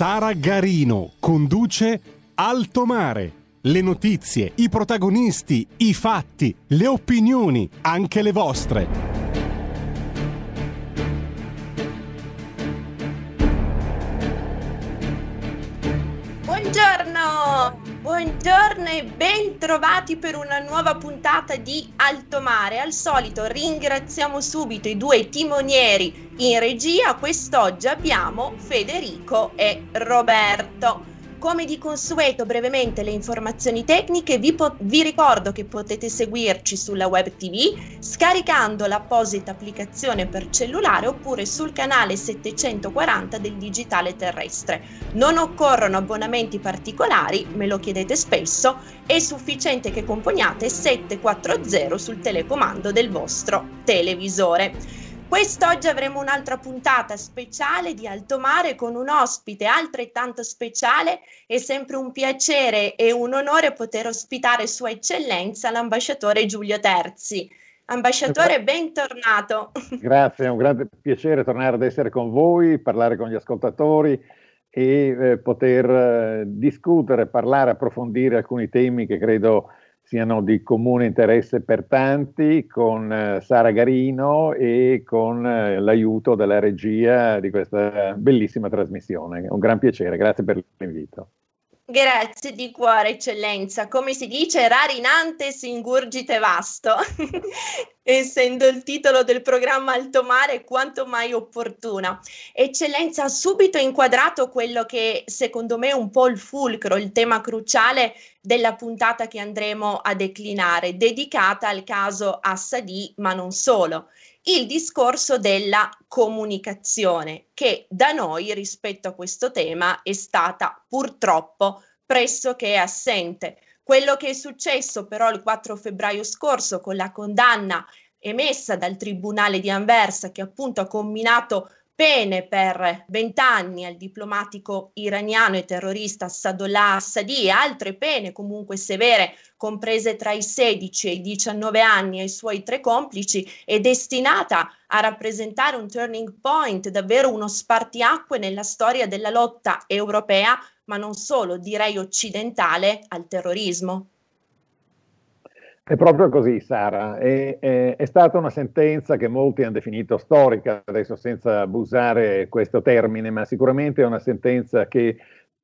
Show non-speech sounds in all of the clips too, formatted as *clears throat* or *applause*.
Sara Garino conduce Alto Mare. Le notizie, i protagonisti, i fatti, le opinioni, anche le vostre. Buongiorno! E ben trovati per una nuova puntata di Alto Mare. Al solito ringraziamo subito i due timonieri in regia. Quest'oggi abbiamo Federico e Roberto. Come di consueto, brevemente le informazioni tecniche, vi, po- vi, ricordo che potete seguirci sulla web TV scaricando l'apposita applicazione per cellulare oppure sul canale 740 del digitale terrestre. Non occorrono abbonamenti particolari, me lo chiedete spesso, è sufficiente che componiate 740 sul telecomando del vostro televisore. Quest'oggi avremo un'altra puntata speciale di Alto Mare con un ospite altrettanto speciale. È sempre un piacere e un onore poter ospitare Sua Eccellenza l'ambasciatore Giulio Terzi. Ambasciatore, bentornato. *laughs* Grazie, è un grande piacere tornare ad essere con voi, parlare con gli ascoltatori e eh, poter eh, discutere, parlare, approfondire alcuni temi che credo siano di comune interesse per tanti, con eh, Sara Garino e con eh, l'aiuto della regia di questa bellissima trasmissione. Un gran piacere, grazie per l'invito. Grazie di cuore, eccellenza. Come si dice, rarinantes ingurgite vasto, *laughs* essendo il titolo del programma Alto Mare quanto mai opportuna. Eccellenza ha subito inquadrato quello che secondo me è un po' il fulcro, il tema cruciale della puntata che andremo a declinare, dedicata al caso Assadi, ma non solo il discorso della comunicazione, che da noi rispetto a questo tema è stata purtroppo pressoché assente. Quello che è successo però il 4 febbraio scorso con la condanna emessa dal Tribunale di Anversa che appunto ha combinato pene per vent'anni al diplomatico iraniano e terrorista Sadollah Assadi e altre pene comunque severe, comprese tra i 16 e i 19 anni ai suoi tre complici, è destinata a rappresentare un turning point, davvero uno spartiacque nella storia della lotta europea, ma non solo, direi occidentale, al terrorismo. È proprio così, Sara. È, è, è, stata una sentenza che molti hanno definito storica, adesso senza abusare questo termine, ma sicuramente è una sentenza che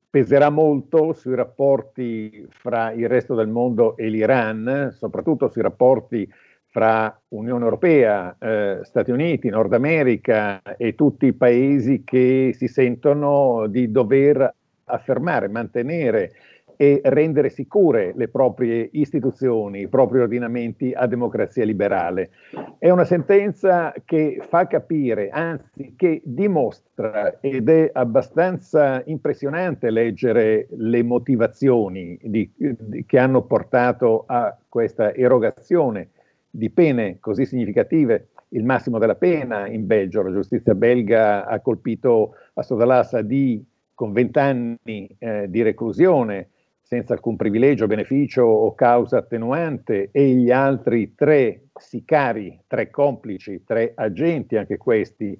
peserà molto sui rapporti fra il resto del mondo e l'Iran, soprattutto sui rapporti fra Unione Europea, eh, Stati Uniti, Nord America e tutti i paesi che si sentono di dover affermare, mantenere e rendere sicure le proprie istituzioni, i propri ordinamenti a democrazia liberale. È una sentenza che fa capire, anzi che dimostra, ed è abbastanza impressionante leggere le motivazioni di, di, che hanno portato a questa erogazione di pene così significative il massimo della pena in Belgio. La giustizia belga ha colpito Asodallah Sadi con 20 anni eh, di reclusione senza alcun privilegio, beneficio o causa attenuante e gli altri tre sicari, tre complici, tre agenti, anche questi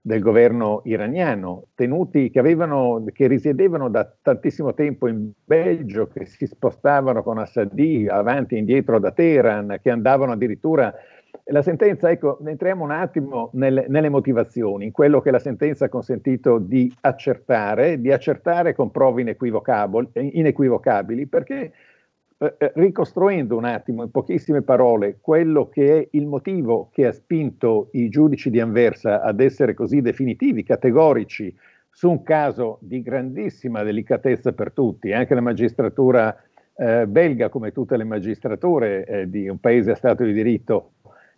del governo iraniano, tenuti che, avevano, che risiedevano da tantissimo tempo in Belgio, che si spostavano con Assadi avanti e indietro da Teheran, che andavano addirittura la sentenza, ecco, entriamo un attimo nelle, nelle, motivazioni, in quello che la sentenza ha consentito di accertare, di accertare con prove inequivocabili, perché eh, eh, ricostruendo un attimo in pochissime parole quello che è il motivo che ha spinto i giudici di Anversa ad essere così definitivi, categorici, su un caso di grandissima delicatezza per tutti, anche la magistratura eh, belga, come tutte le magistrature eh, di un paese a Stato di diritto,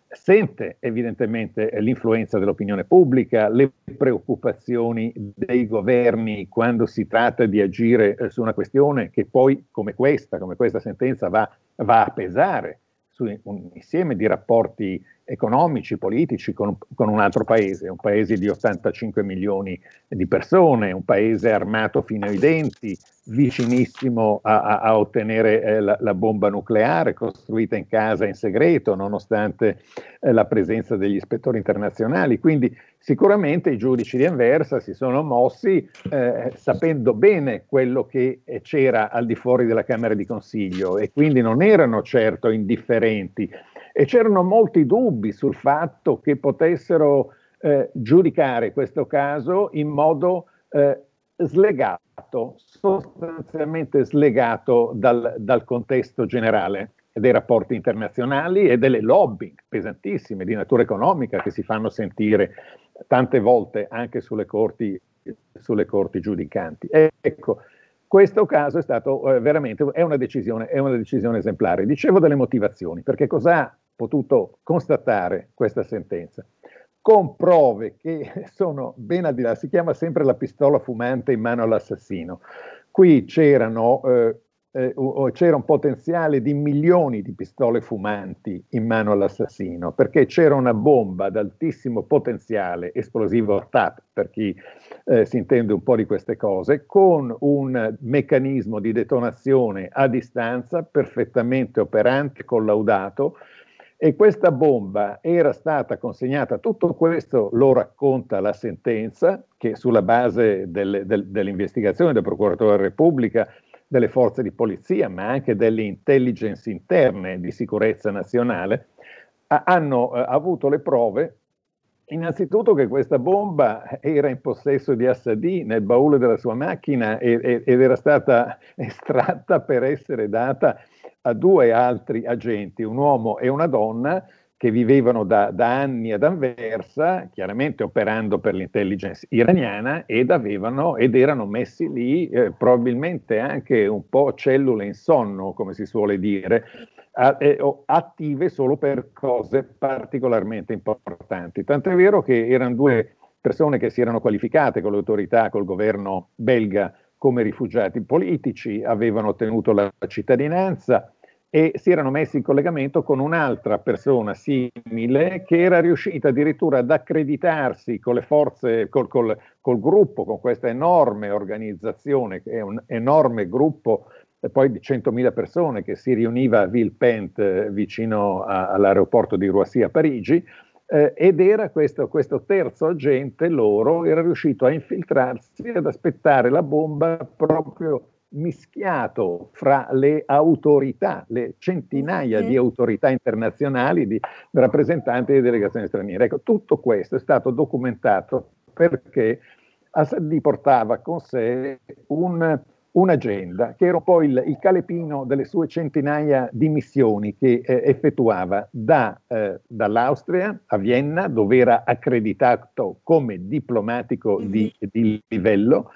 sente evidentemente l'influenza dell'opinione pubblica, le preoccupazioni dei governi quando si tratta di agire eh, su una questione che poi, come questa, come questa sentenza, va, va a pesare su un insieme di rapporti economici, politici con, con, un altro paese, un paese di 85 milioni di persone, un paese armato fino ai denti, vicinissimo a, a, a ottenere eh, la, la, bomba nucleare costruita in casa in segreto, nonostante eh, la presenza degli ispettori internazionali. Quindi sicuramente i giudici di Anversa si sono mossi eh, sapendo bene quello che c'era al di fuori della Camera di Consiglio e quindi non erano certo indifferenti. E c'erano molti dubbi sul fatto che potessero eh, giudicare questo caso in modo eh, slegato, sostanzialmente slegato dal, dal contesto generale dei rapporti internazionali e delle lobby pesantissime di natura economica che si fanno sentire tante volte anche sulle corti, sulle corti giudicanti. Ecco, questo caso è stato eh, veramente è una, decisione, è una decisione esemplare. Dicevo delle motivazioni, perché cosa ha potuto constatare questa sentenza? con prove che *laughs* sono ben al di là, si chiama sempre la pistola fumante in mano all'assassino. Qui c'erano, eh, eh, c'era un potenziale di milioni di pistole fumanti in mano all'assassino, perché c'era una bomba ad altissimo potenziale esplosivo TAP, per chi eh, si intende un po' di queste cose, con un meccanismo di detonazione a distanza perfettamente operante, collaudato, e questa bomba era stata consegnata, tutto questo lo racconta la sentenza, che sulla base delle, del, dell'investigazione del procuratore della Repubblica, delle forze di polizia, ma anche delle intelligence interne di sicurezza nazionale, ha, hanno eh, avuto le prove Innanzitutto che questa bomba era in possesso di Assadi nel baule della sua macchina ed era stata *laughs* estratta per essere data a due altri agenti, un uomo e una donna, che vivevano da, da, anni ad Anversa, chiaramente operando per l'intelligence iraniana, ed, avevano, ed erano messi lì eh, probabilmente anche un po' cellule in sonno, come si suole dire, a, eh, attive solo per cose particolarmente importanti. Tant'è vero che erano due persone che si erano qualificate con le autorità, col governo belga come rifugiati politici, avevano ottenuto la cittadinanza e si erano messi in collegamento con un'altra persona simile che era riuscita addirittura ad accreditarsi con le forze, col, col, col gruppo, con questa enorme organizzazione, che è un enorme gruppo poi di 100.000 persone che si riuniva a Villepinte eh, vicino a, all'aeroporto di Roissy a Parigi, eh, ed era questo, questo, terzo agente loro, era riuscito a infiltrarsi ed aspettare la bomba proprio mischiato fra le autorità, le centinaia di autorità internazionali, di rappresentanti di delegazioni straniere. Ecco, tutto questo è stato documentato perché Assadi portava con sé un, un'agenda che era un po' il, il, calepino delle sue centinaia di missioni che eh, effettuava da, eh, dall'Austria a Vienna, dove era accreditato come diplomatico di, mhm. di livello,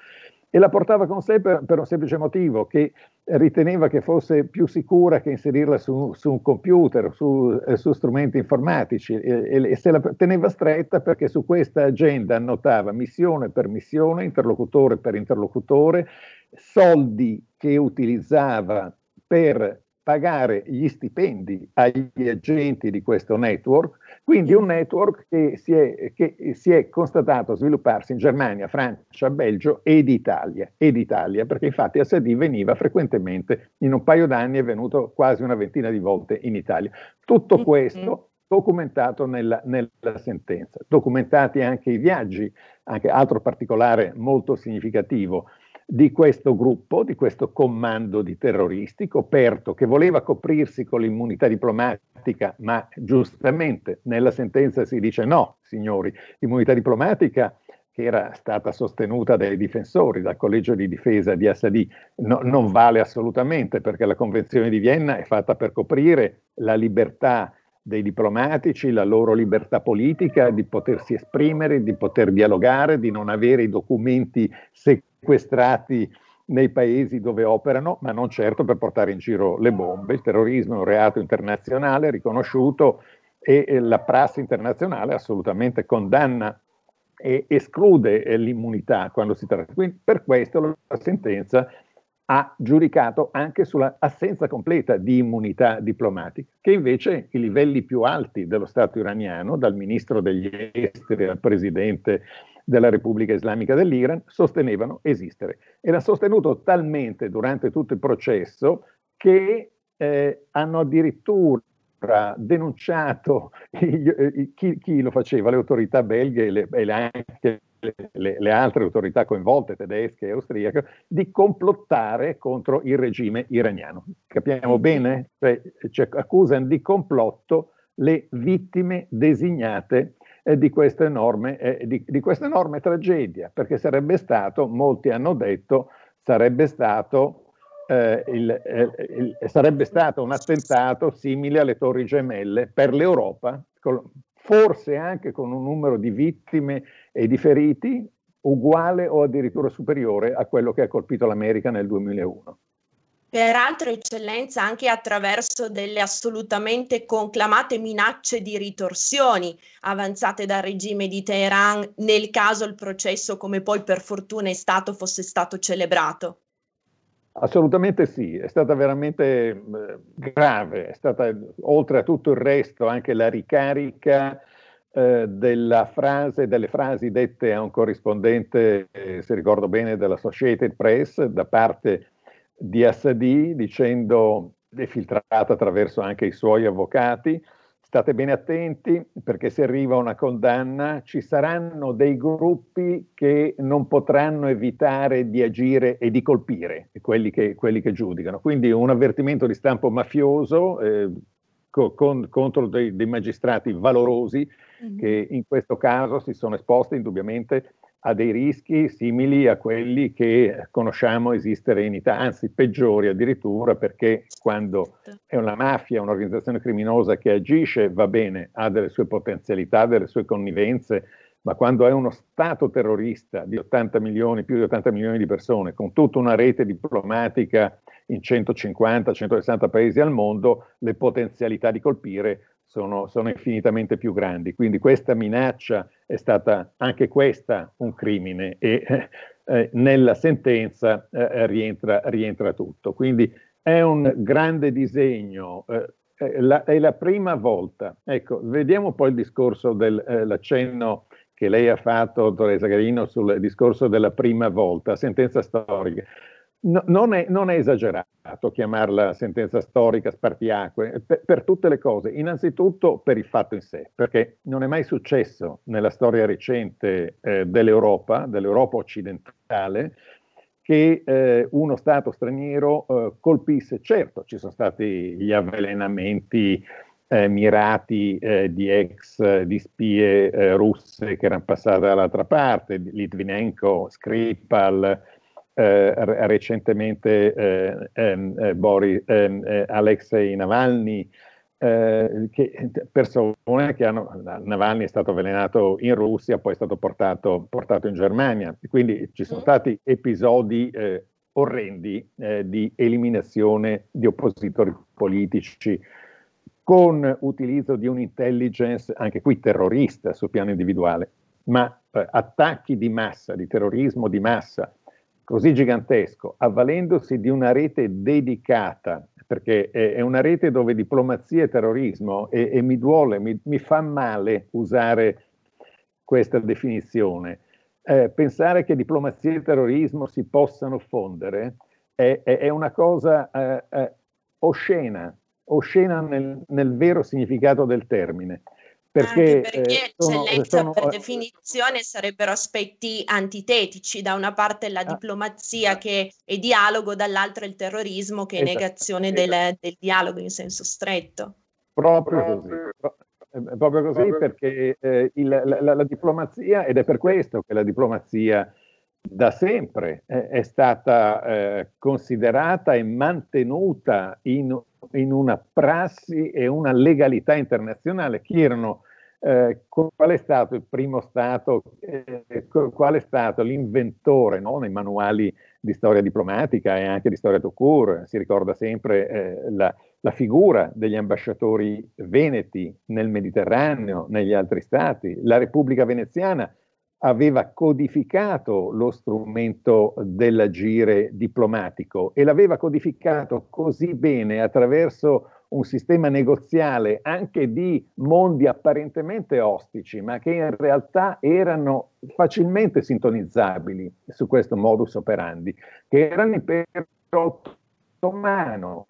e la portava con sé per, per, un semplice motivo, che riteneva che fosse più sicura che inserirla su, su un computer, su, eh, su strumenti informatici e, e, se la teneva stretta perché su questa agenda annotava missione per missione, interlocutore per interlocutore, soldi che utilizzava per pagare gli stipendi agli agenti di questo network, quindi un network che si è, che si è constatato svilupparsi in Germania, Francia, Belgio ed Italia, ed Italia, perché infatti Assadi veniva frequentemente, in un paio d'anni è venuto quasi una ventina di volte in Italia. Tutto mm-hmm. questo documentato nella, nella sentenza, documentati anche i viaggi, anche altro particolare molto significativo, di questo gruppo, di questo comando di terroristi coperto che voleva coprirsi con l'immunità diplomatica, ma giustamente nella sentenza si dice no, signori, l'immunità diplomatica che era stata sostenuta dai difensori, dal collegio di difesa di Assadi, no, non vale assolutamente perché la Convenzione di Vienna è fatta per coprire la libertà dei diplomatici, la loro libertà politica di potersi esprimere, di poter dialogare, di non avere i documenti sequestrati nei paesi dove operano, ma non certo per portare in giro le bombe. Il terrorismo è un reato internazionale riconosciuto e, la prassi internazionale assolutamente condanna e esclude l'immunità quando si tratta. Quindi per questo la sentenza ha giudicato anche sull'assenza completa di immunità diplomatica, che invece i livelli più alti dello Stato iraniano, dal ministro degli esteri al presidente della Repubblica Islamica dell'Iran, sostenevano esistere. E l'ha sostenuto talmente durante tutto il processo che eh, hanno addirittura denunciato *laughs* chi, chi, lo faceva, le autorità belghe e, le, anche le, le, altre autorità coinvolte, tedesche e austriache, di complottare contro il regime iraniano. Capiamo bene? Cioè, cioè, accusano di complotto le vittime designate eh, di, questa enorme, eh, di, di questa enorme tragedia, perché sarebbe stato, molti hanno detto, sarebbe stato eh, il, eh, il, sarebbe stato un attentato simile alle torri gemelle per l'Europa, con, forse anche con un numero di vittime e di feriti uguale o addirittura superiore a quello che ha colpito l'America nel 2001. Peraltro, eccellenza, anche attraverso delle assolutamente conclamate minacce di ritorsioni avanzate dal regime di Teheran nel caso il processo, come poi per fortuna è stato, fosse stato celebrato. Assolutamente sì, è stata veramente eh, grave, è stata oltre a tutto il resto anche la ricarica eh, della frase, delle frasi dette a un corrispondente, eh, se ricordo bene, dell'Associated Press da parte di Assadi dicendo, è filtrata attraverso anche i suoi avvocati, State bene attenti perché se arriva una condanna ci saranno dei gruppi che non potranno evitare di agire e di colpire quelli che, quelli che giudicano. Quindi un avvertimento di stampo mafioso eh, con, contro dei, dei, magistrati valorosi mm-hmm. che in questo caso si sono esposti indubbiamente a dei rischi simili a quelli che conosciamo esistere in Italia, anzi peggiori addirittura perché quando certo. è una mafia, un'organizzazione criminosa che agisce va bene, ha delle sue potenzialità, delle sue connivenze, ma quando è uno Stato terrorista di 80 milioni, più di 80 milioni di persone, con tutta una rete diplomatica in 150-160 paesi al mondo, le potenzialità di colpire sono, sono, infinitamente più grandi. Quindi questa minaccia è stata anche questa un crimine e eh, eh, nella sentenza eh, rientra, rientra, tutto. Quindi è un grande disegno. Eh, è la, è la prima volta. Ecco, vediamo poi il discorso dell'accenno eh, che lei ha fatto, dottoressa Garino, sul discorso della prima volta, sentenza storica. No, non, è, non, è, esagerato chiamarla sentenza storica spartiacque per, per, tutte le cose. Innanzitutto per il fatto in sé, perché non è mai successo nella storia recente eh, dell'Europa, dell'Europa occidentale, che eh, uno Stato straniero eh, colpisse. Certo, ci sono stati gli avvelenamenti eh, mirati eh, di ex eh, di spie russe che erano passate dall'altra parte, Litvinenko, Skripal eh, recentemente eh, ehm, eh, Boris, ehm, eh, Alexei Navalny, eh, che, persone che hanno, Navalny è stato avvelenato in Russia, poi è stato portato, portato in Germania, quindi ci sono mm. stati episodi eh, orrendi di eliminazione di oppositori politici con utilizzo di un'intelligence anche qui terrorista sul piano individuale, ma attacchi di massa, di terrorismo di massa, così gigantesco, avvalendosi di una rete dedicata, perché è, una rete dove diplomazia e terrorismo, e, e mi duole, mi, mi, fa male usare questa definizione. Eh, pensare che diplomazia e terrorismo si possano fondere è, è, è una cosa eh, eh, oscena, oscena nel, nel vero significato del termine. Perché, Anche perché eh, eccellenza sono, per definizione sarebbero aspetti antitetici, da una parte la ah, diplomazia ah, che è dialogo, dall'altra il terrorismo che è esatto, negazione esatto. Del, del, dialogo in senso stretto. Proprio così, eh, proprio così proprio. perché eh, il, la, la, la, diplomazia, ed è per questo che la diplomazia da sempre eh, è stata eh, considerata e mantenuta in in una prassi e una legalità internazionale. Chi erano, eh, qual è stato il primo Stato, eh, qual è stato l'inventore no? nei manuali di storia diplomatica e anche di storia court? Si ricorda sempre eh, la, la figura degli ambasciatori veneti nel Mediterraneo, negli altri stati. La Repubblica Veneziana aveva codificato lo strumento dell'agire diplomatico e l'aveva codificato così bene attraverso un sistema negoziale anche di mondi apparentemente ostici, ma che in realtà erano facilmente sintonizzabili su questo modus operandi, che erano l'impero ottomano,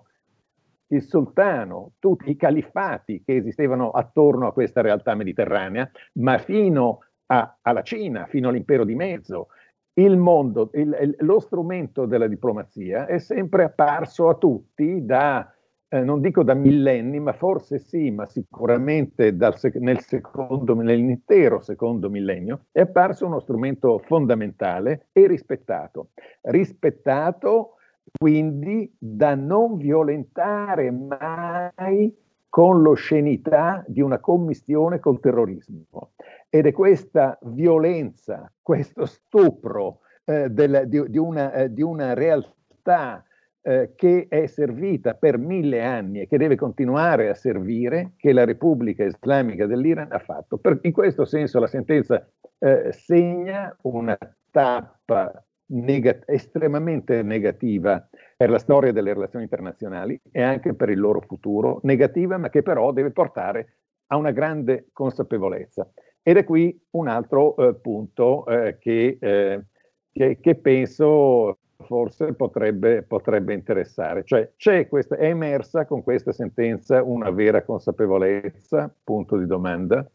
il sultano, tutti i califati che esistevano attorno a questa realtà mediterranea, ma fino a, alla Cina, fino all'impero di mezzo, il mondo, il, lo strumento della diplomazia è sempre apparso a tutti da, eh, non dico da millenni, ma forse sì, ma sicuramente sec- nel secondo, nell'intero secondo millennio, è apparso uno strumento fondamentale e rispettato. Rispettato quindi da non violentare mai con l'oscenità di una commistione col terrorismo. Ed è questa violenza, questo stupro eh, del, di, di, una, eh, di, una, realtà eh, che è servita per mille anni e che deve continuare a servire, che la Repubblica Islamica dell'Iran ha fatto. Per, in questo senso la sentenza eh, segna una tappa negat- estremamente negativa per la storia delle relazioni internazionali e anche per il loro futuro, negativa ma che però deve portare a una grande consapevolezza. Ed è qui un altro eh, punto eh, che, eh, che, che, penso forse potrebbe, potrebbe interessare. Cioè questa, è emersa con questa sentenza una vera consapevolezza, punto di domanda?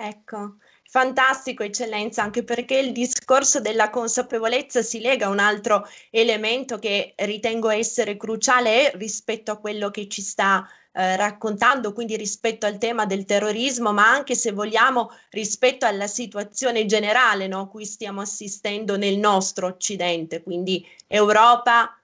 Ecco, Fantastico, eccellenza, anche perché il discorso della consapevolezza si lega a un altro elemento che ritengo essere cruciale rispetto a quello che ci sta eh, raccontando, quindi rispetto al tema del terrorismo, ma anche se vogliamo rispetto alla situazione generale no, a cui stiamo assistendo nel nostro Occidente, quindi Europa,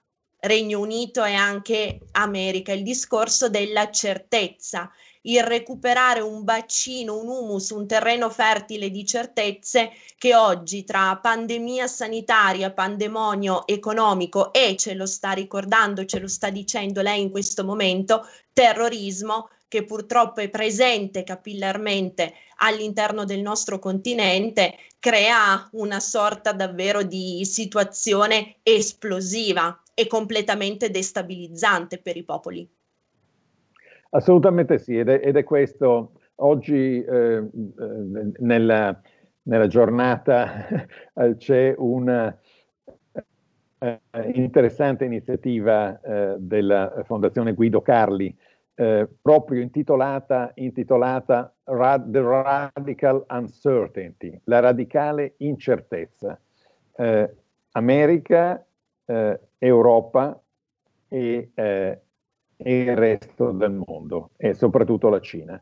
Regno Unito e anche America, il discorso della certezza il recuperare un bacino, un humus, un terreno fertile di certezze che oggi tra pandemia sanitaria, pandemonio economico e ce lo sta ricordando, ce lo sta dicendo lei in questo momento, terrorismo che purtroppo è presente capillarmente all'interno del nostro continente, crea una sorta davvero di situazione esplosiva e completamente destabilizzante per i popoli. Assolutamente sì, ed è, ed è questo oggi eh, eh nella, nella, giornata *laughs* eh, c'è una eh, interessante iniziativa eh, della Fondazione Guido Carli, eh, proprio intitolata, intitolata Rad- The Radical Uncertainty, la radicale incertezza. America, Europa e e il resto del mondo e soprattutto la Cina.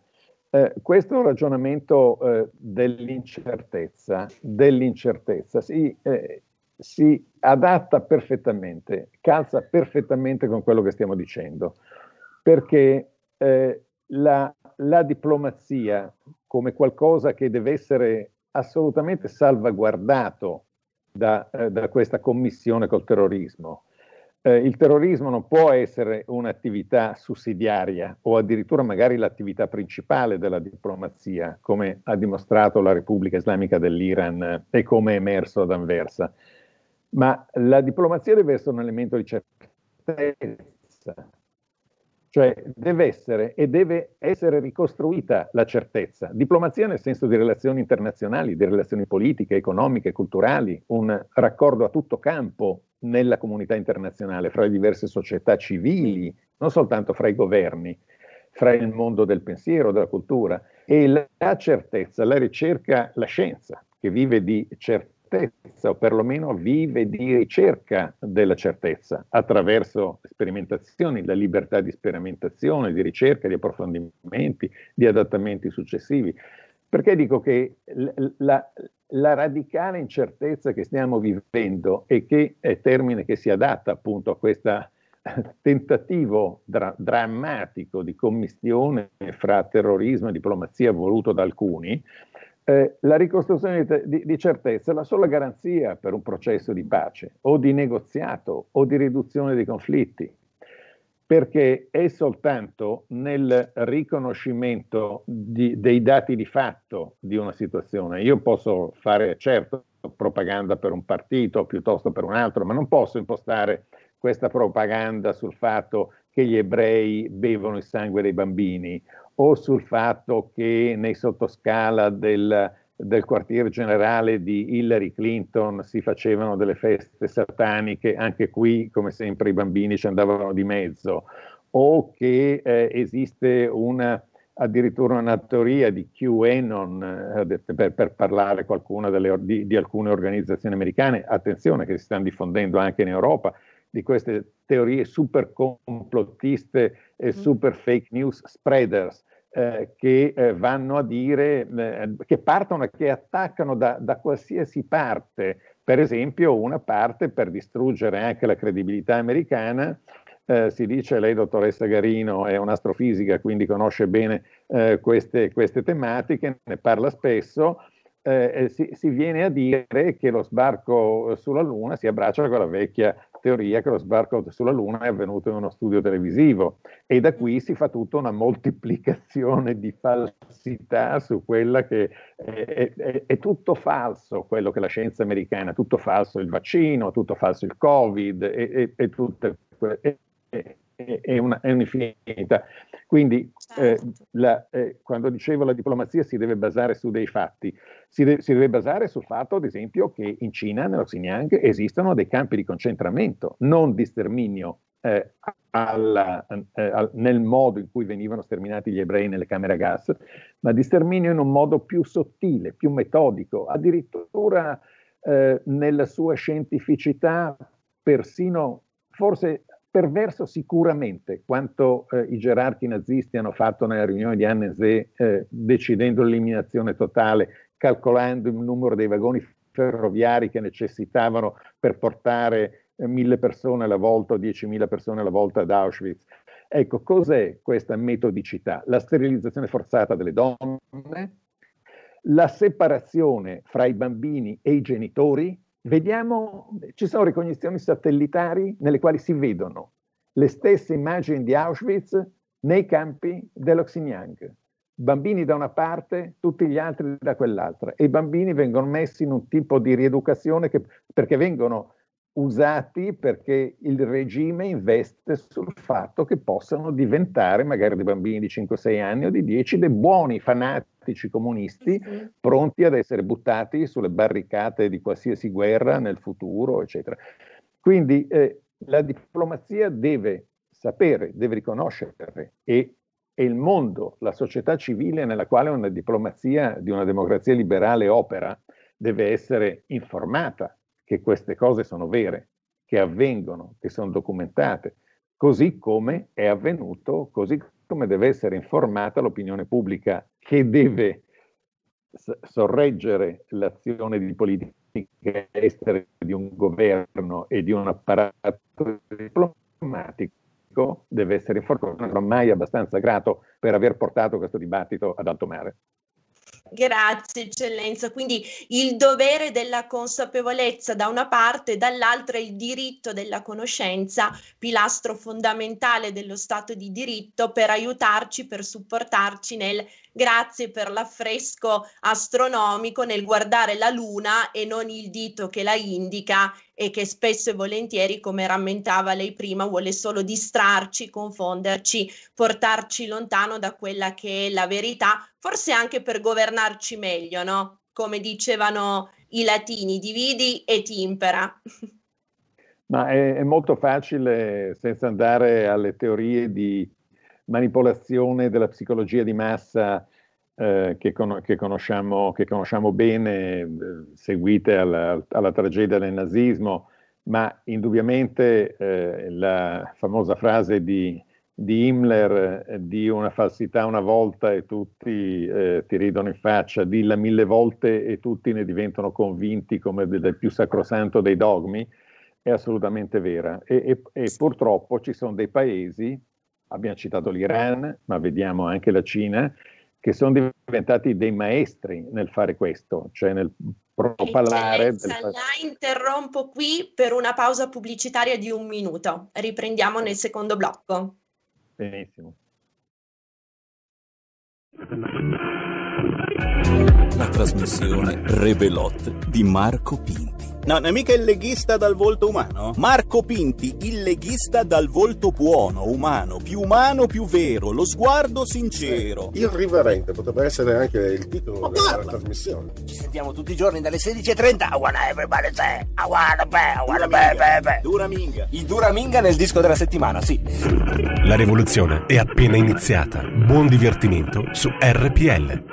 Eh, questo ragionamento eh, dell'incertezza, dell'incertezza si, eh, si, adatta perfettamente, calza perfettamente con quello che stiamo dicendo, perché eh, la, la diplomazia come qualcosa che deve essere assolutamente salvaguardato da, eh, da questa commissione col terrorismo, eh, il terrorismo non può essere un'attività sussidiaria o addirittura magari l'attività principale della diplomazia, come ha dimostrato la Repubblica Islamica dell'Iran e come è emerso ad Anversa. Ma la diplomazia deve essere un elemento di certezza, cioè deve essere e deve essere ricostruita la certezza. Diplomazia nel senso di relazioni internazionali, di relazioni politiche, economiche, culturali, un raccordo a tutto campo nella comunità internazionale, fra le diverse società civili, non soltanto fra i governi, fra il mondo del pensiero, della cultura e la certezza, la ricerca, la scienza che vive di certezza o perlomeno vive di ricerca della certezza attraverso sperimentazioni, la libertà di sperimentazione, di ricerca, di approfondimenti, di adattamenti successivi. Perché dico che la, la radicale incertezza che stiamo vivendo e che è termine che si adatta appunto a questo tentativo dra- drammatico di commistione fra terrorismo e diplomazia voluto da alcuni, eh, la ricostruzione di, di, di, certezza è la sola garanzia per un processo di pace o di negoziato o di riduzione dei conflitti. perché è soltanto nel riconoscimento di, dei dati di fatto di una situazione. Io posso fare, certo, propaganda per un partito piuttosto per un altro, ma non posso impostare questa propaganda sul fatto che gli ebrei bevono il sangue dei bambini o sul fatto che nei sottoscala del, del quartier generale di Hillary Clinton si facevano delle feste sataniche, anche qui come sempre i bambini ci andavano di mezzo, o che eh, esiste una, addirittura una teoria di QAnon eh, per, per, parlare delle, di, di alcune organizzazioni americane, attenzione che si stanno diffondendo anche in Europa, di queste teorie super complottiste e mm. super fake news spreaders eh, che eh, vanno a dire, eh, che partono e che attaccano da, da, qualsiasi parte, per esempio una parte per distruggere anche la credibilità americana. Eh, si dice, lei dottoressa Garino è un'astrofisica, quindi conosce bene eh, queste, queste tematiche, ne parla spesso, eh, si, si, viene a dire che lo sbarco sulla Luna si abbraccia con la vecchia teoria che lo sbarco sulla Luna è avvenuto in uno studio televisivo e da qui si fa tutta una moltiplicazione di falsità su quella che è, è, è tutto falso, quello che la scienza americana, tutto falso il vaccino, tutto falso il Covid e, e tutte quelle è, una, è un'infinita. Quindi eh, certo. la, eh, quando dicevo la diplomazia si deve basare su dei fatti, si, de- si, deve basare sul fatto, ad esempio, che in Cina, nello Xinjiang, esistono dei campi di concentramento, non di sterminio eh, alla, eh, al, nel modo in cui venivano sterminati gli ebrei nelle camere a gas, ma di sterminio in un modo più sottile, più metodico, addirittura eh, nella sua scientificità persino forse perverso sicuramente quanto eh, i gerarchi nazisti hanno fatto nella riunione di Annecy eh, decidendo l'eliminazione totale, calcolando il numero dei vagoni ferroviari che necessitavano per portare eh, mille persone alla volta o diecimila persone alla volta ad Auschwitz. Ecco, cos'è questa metodicità? La sterilizzazione forzata delle donne, la separazione fra i bambini e i genitori, vediamo, ci sono ricognizioni satellitari nelle quali si vedono le stesse immagini di Auschwitz nei campi dello Xinjiang. Bambini da una parte, tutti gli altri da quell'altra. E i bambini vengono messi in un tipo di rieducazione che, perché vengono usati perché il regime investe sul fatto che possano diventare, magari dei bambini di 5-6 anni o di 10, dei buoni fanatici comunisti sì. pronti ad essere buttati sulle barricate di qualsiasi guerra nel futuro, eccetera. Quindi eh, la diplomazia deve sapere, deve riconoscere e, e il mondo, la società civile nella quale una diplomazia di una democrazia liberale opera, deve essere informata che queste cose sono vere, che avvengono, che sono documentate, così come è avvenuto, così come deve essere informata l'opinione pubblica che deve sorreggere l'azione di politica estera di un governo e di un apparato diplomatico deve essere informato. Non sono mai abbastanza grato per aver portato questo dibattito ad alto mare. Grazie eccellenza, quindi il dovere della consapevolezza da una parte, dall'altra il diritto della conoscenza, pilastro fondamentale dello Stato di diritto per aiutarci, per supportarci nel grazie per l'affresco astronomico nel guardare la luna e non il dito che la indica e che spesso e volentieri, come rammentava lei prima, vuole solo distrarci, confonderci, portarci lontano da quella che è la verità, forse anche per governarci meglio, no? Come dicevano i latini, dividi e timpera. *laughs* Ma è, è molto facile, senza andare alle teorie di manipolazione della psicologia di massa eh, che, con, che, conosciamo, che, conosciamo, bene, eh, seguite alla, alla, tragedia del nazismo, ma indubbiamente eh, la famosa frase di, di Himmler eh, di una falsità una volta e tutti eh, ti ridono in faccia, dilla mille volte e tutti ne diventano convinti come del, del più sacrosanto dei dogmi, è assolutamente vera. E, e, e purtroppo ci sono dei paesi abbiamo citato l'Iran, ma vediamo anche la Cina, che sono diventati dei maestri nel fare questo, cioè nel propalare. Del... La interrompo qui per una pausa pubblicitaria di un minuto. Riprendiamo nel secondo blocco. Benissimo. La trasmissione Revelot di Marco Pinti. No, non è mica il leghista dal volto umano? Marco Pinti, il leghista dal volto buono, umano, più umano, più vero, lo sguardo sincero. Eh, irriverente potrebbe essere anche il titolo Ma della parla. trasmissione. Ci sentiamo tutti i giorni dalle 16.30. I wanna everybody say, I wanna be, I wanna be, be, be. Duraminga. Il Duraminga nel disco della settimana, sì. La rivoluzione è appena iniziata. Buon divertimento su RPL.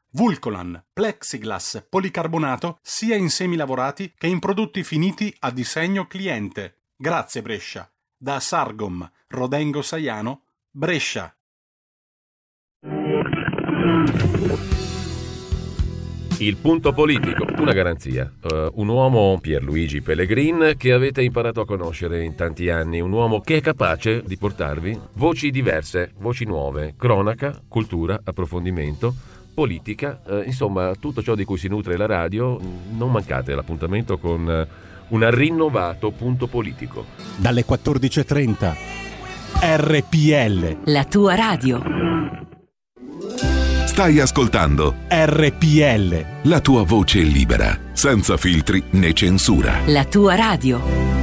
Vulcolan, plexiglass, policarbonato sia in semi lavorati che in prodotti finiti a disegno cliente. Grazie Brescia. Da Sargom, Rodengo Saiano, Brescia. Il punto politico, una garanzia. Uh, un uomo, Pierluigi Pellegrin, che avete imparato a conoscere in tanti anni. Un uomo che è capace di portarvi voci diverse, voci nuove, cronaca, cultura, approfondimento politica, eh, insomma tutto ciò di cui si nutre la radio, non mancate l'appuntamento con eh, un rinnovato punto politico. Dalle 14.30 RPL. La tua radio. Stai ascoltando RPL. La tua voce libera, senza filtri né censura. La tua radio.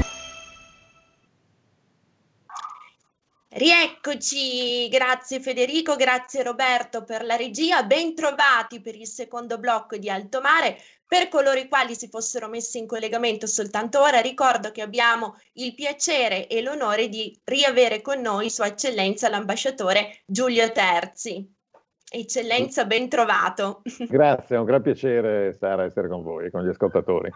Rieccoci, grazie Federico, grazie Roberto per la regia, bentrovati per il secondo blocco di Alto Mare. Per coloro i quali si fossero messi in collegamento soltanto ora, ricordo che abbiamo il piacere e l'onore di riavere con noi Sua Eccellenza l'ambasciatore Giulio Terzi. Eccellenza, ben trovato. *laughs* Grazie, è un gran piacere Sara essere con voi e con gli ascoltatori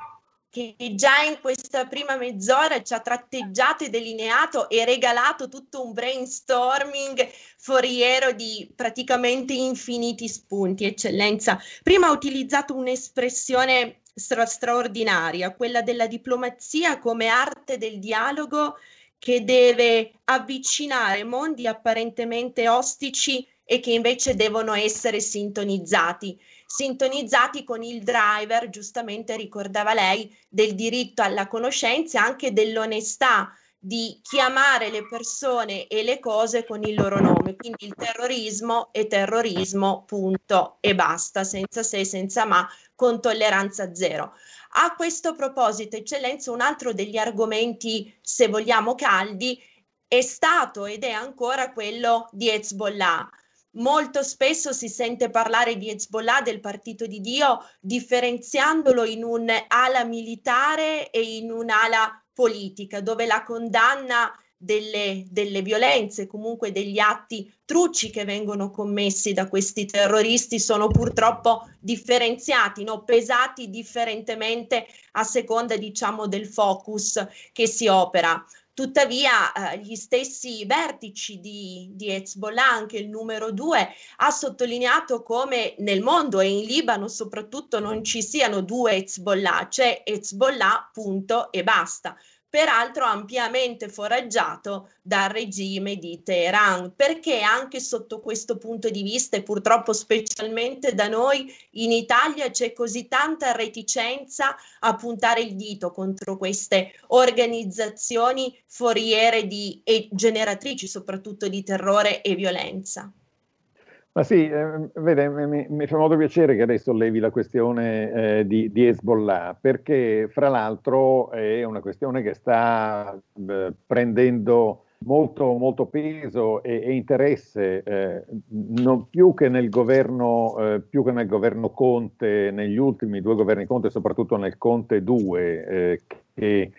che già in questa prima mezz'ora ci ha tratteggiato e delineato e regalato tutto un brainstorming foriero di praticamente infiniti spunti, eccellenza. Prima ha utilizzato un'espressione stra- straordinaria, quella della diplomazia come arte del dialogo che deve avvicinare mondi apparentemente ostici e che invece devono essere sintonizzati sintonizzati con il driver, giustamente ricordava lei, del diritto alla conoscenza e anche dell'onestà di chiamare le persone e le cose con il loro nome, quindi il terrorismo è terrorismo, punto e basta, senza se, senza ma, con tolleranza zero. A questo proposito, eccellenza, un altro degli argomenti, se vogliamo caldi, è stato ed è ancora quello di Hezbollah. Molto spesso si sente parlare di Hezbollah, del partito di Dio, differenziandolo in un'ala militare e in un'ala politica, dove la condanna delle, delle, violenze, comunque degli atti trucci che vengono commessi da questi terroristi sono purtroppo differenziati, no? pesati differentemente a seconda diciamo del focus che si opera. Tuttavia, eh, gli stessi vertici di, di Hezbollah, anche il numero due, ha sottolineato come nel mondo e in Libano soprattutto non ci siano due Hezbollah, c'è Hezbollah, punto e basta peraltro ampiamente foraggiato dal regime di Teheran, perché anche sotto questo punto di vista e purtroppo specialmente da noi in Italia c'è così tanta reticenza a puntare il dito contro queste organizzazioni foriere di, e generatrici soprattutto di terrore e violenza. Ma sì, eh, vede, mi, mi, fa molto piacere che adesso levi la questione eh, di, di, Hezbollah, perché fra l'altro è una questione che sta eh, prendendo molto, molto peso e, e interesse, eh, non più che, nel governo, eh, più che nel governo Conte, negli ultimi due governi Conte, soprattutto nel Conte 2, eh, che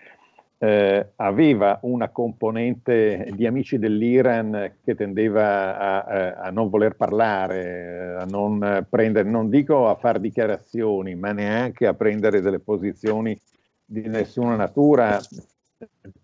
eh, aveva una componente di amici dell'Iran che tendeva a, a non voler parlare, a non prendere, non dico a fare dichiarazioni, ma neanche a prendere delle posizioni di nessuna natura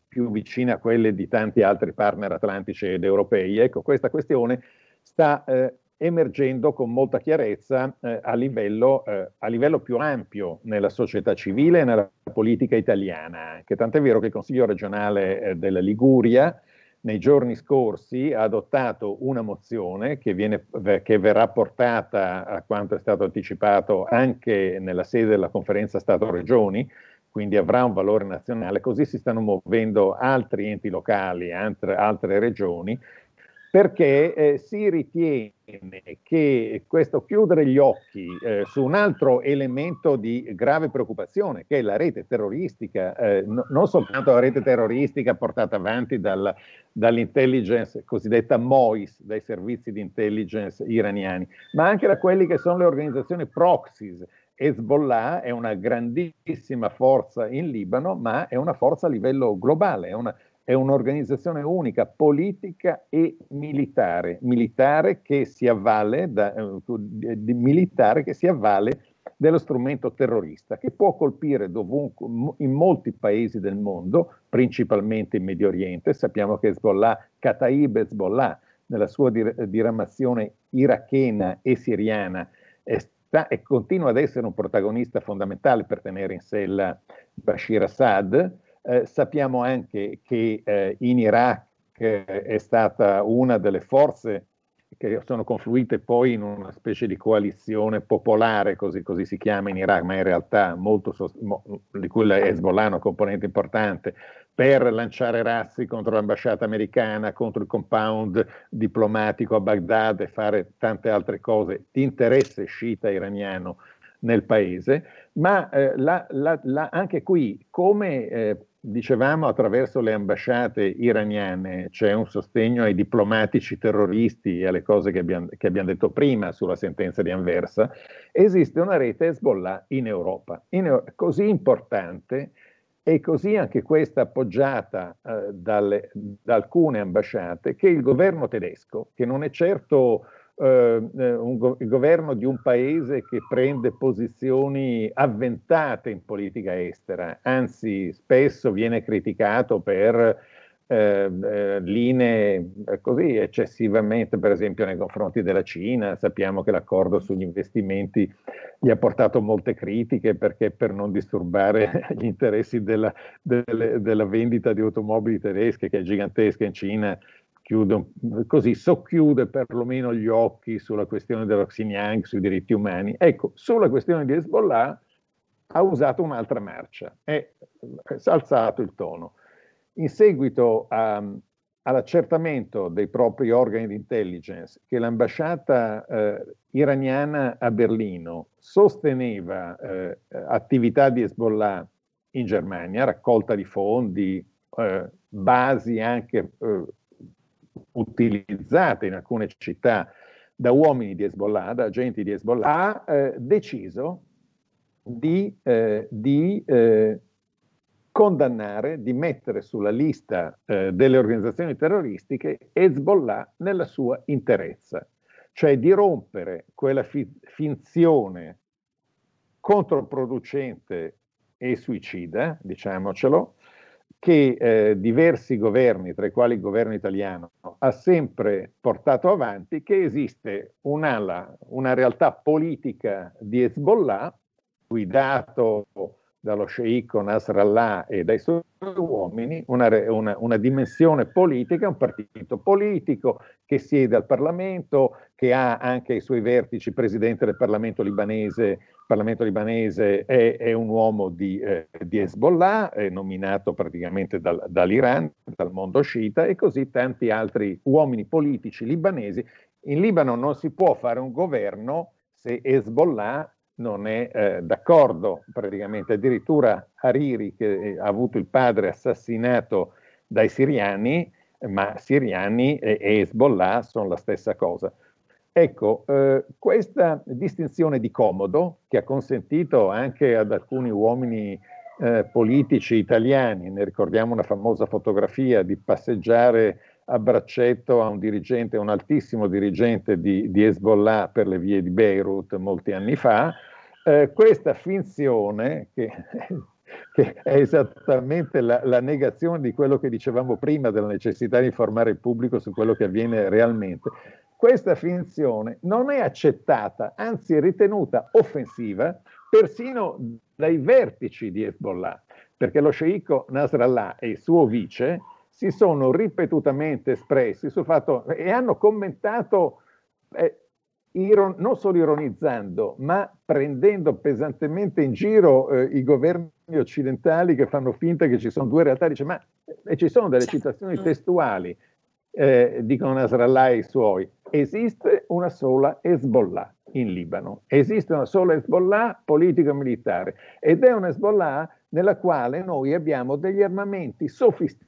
più vicine a quelle di tanti altri partner atlantici ed europei. Ecco, questa questione sta eh, emergendo con molta chiarezza eh, a, livello, eh, a, livello, più ampio nella società civile e nella politica italiana, che tant'è vero che il Consiglio regionale eh, della Liguria nei giorni scorsi ha adottato una mozione che, viene, che verrà portata a quanto è stato anticipato anche nella sede della conferenza Stato-Regioni, quindi avrà un valore nazionale, così si stanno muovendo altri enti locali, altre, altre regioni, perché eh, si ritiene che questo chiudere gli occhi eh, su un altro elemento di grave preoccupazione, che è la rete terroristica, eh, no, non soltanto la rete terroristica portata avanti dal, dall'intelligence cosiddetta MOIS, dai servizi di intelligence iraniani, ma anche da quelli che sono le organizzazioni proxies. Hezbollah è una grandissima forza in Libano, ma è una forza a livello globale, è una è un'organizzazione unica, politica e militare, militare che si avvale, da, eh, militare che si avvale dello strumento terrorista, che può colpire dovunque, in molti paesi del mondo, principalmente in Medio Oriente. Sappiamo che Hezbollah, Kataib Hezbollah, nella sua dir- diramazione irachena e siriana, è sta, e continua ad essere un protagonista fondamentale per tenere in sella Bashir Assad. Eh, sappiamo anche che eh, in Iraq eh, è stata una delle forze che sono confluite poi in una specie di coalizione popolare, così, così si chiama in Iraq, ma in realtà molto, mo, di cui la Hezbollah è una componente importante, per lanciare razzi contro l'ambasciata americana, contro il compound diplomatico a Baghdad e fare tante altre cose di interesse sciita iraniano nel paese, ma eh, la, la, la, anche qui, come eh, dicevamo attraverso le ambasciate iraniane, c'è un sostegno ai diplomatici terroristi e alle cose che abbiamo, che abbiamo detto prima sulla sentenza di Anversa, esiste una rete Hezbollah in Europa, in, così importante e così anche questa appoggiata eh, dalle, da alcune ambasciate che il governo tedesco, che non è certo un, il governo di un paese che prende posizioni avventate in politica estera, anzi spesso viene criticato per eh, eh, linee eh, così eccessivamente, per esempio nei confronti della Cina. Sappiamo che l'accordo sugli investimenti gli ha portato molte critiche perché per non disturbare *laughs* gli interessi della, delle, della vendita di automobili tedesche, che è gigantesca in Cina, chiude, così socchiude perlomeno gli occhi sulla questione dello Xinjiang, sui diritti umani. Ecco, sulla questione di Hezbollah ha usato un'altra marcia e ha alzato il tono. In seguito a, all'accertamento dei propri organi di intelligence che l'ambasciata eh, iraniana a Berlino sosteneva eh, attività di Hezbollah in Germania, raccolta di fondi, eh, basi anche eh, utilizzate in alcune città da uomini di Hezbollah, da agenti di Hezbollah, ha eh, deciso di, eh, di eh, condannare, di mettere sulla lista eh, delle organizzazioni terroristiche Hezbollah nella sua interezza, cioè di rompere quella fi- finzione controproducente e suicida, diciamocelo, che eh, diversi governi, tra i quali il governo italiano, ha sempre portato avanti, che esiste un'ala, una realtà politica di Hezbollah, guidato dallo sceicco Nasrallah e dai suoi uomini, una, una, una, dimensione politica, un partito politico che siede al Parlamento, che ha anche ai suoi vertici presidente del Parlamento libanese Parlamento libanese è, è un uomo di, eh, di, Hezbollah, nominato praticamente dal, dall'Iran, dal mondo sciita e così tanti altri uomini politici libanesi. In Libano non si può fare un governo se Hezbollah non è eh, d'accordo, praticamente addirittura Hariri che ha avuto il padre assassinato dai siriani, ma siriani e, e Hezbollah sono la stessa cosa. Ecco, eh, questa distinzione di comodo, che ha consentito anche ad alcuni uomini eh, politici italiani, ne ricordiamo una famosa fotografia di passeggiare a braccetto a un dirigente, un altissimo dirigente di, di Hezbollah per le vie di Beirut molti anni fa, eh, questa finzione che, *laughs* che è esattamente la, la, negazione di quello che dicevamo prima della necessità di informare il pubblico su quello che avviene realmente. Questa finzione non è accettata, anzi è ritenuta offensiva persino dai vertici di Hezbollah, perché lo sceicco Nasrallah e il suo vice si sono ripetutamente espressi sul fatto e hanno commentato eh, iron, non solo ironizzando, ma prendendo pesantemente in giro eh, i governi occidentali che fanno finta che ci sono due realtà, dice ma e ci sono delle citazioni testuali, eh, dicono Nasrallah e i suoi, esiste una sola Hezbollah in Libano, esiste una sola Hezbollah politico-militare ed è una Hezbollah nella quale noi abbiamo degli armamenti sofisticati,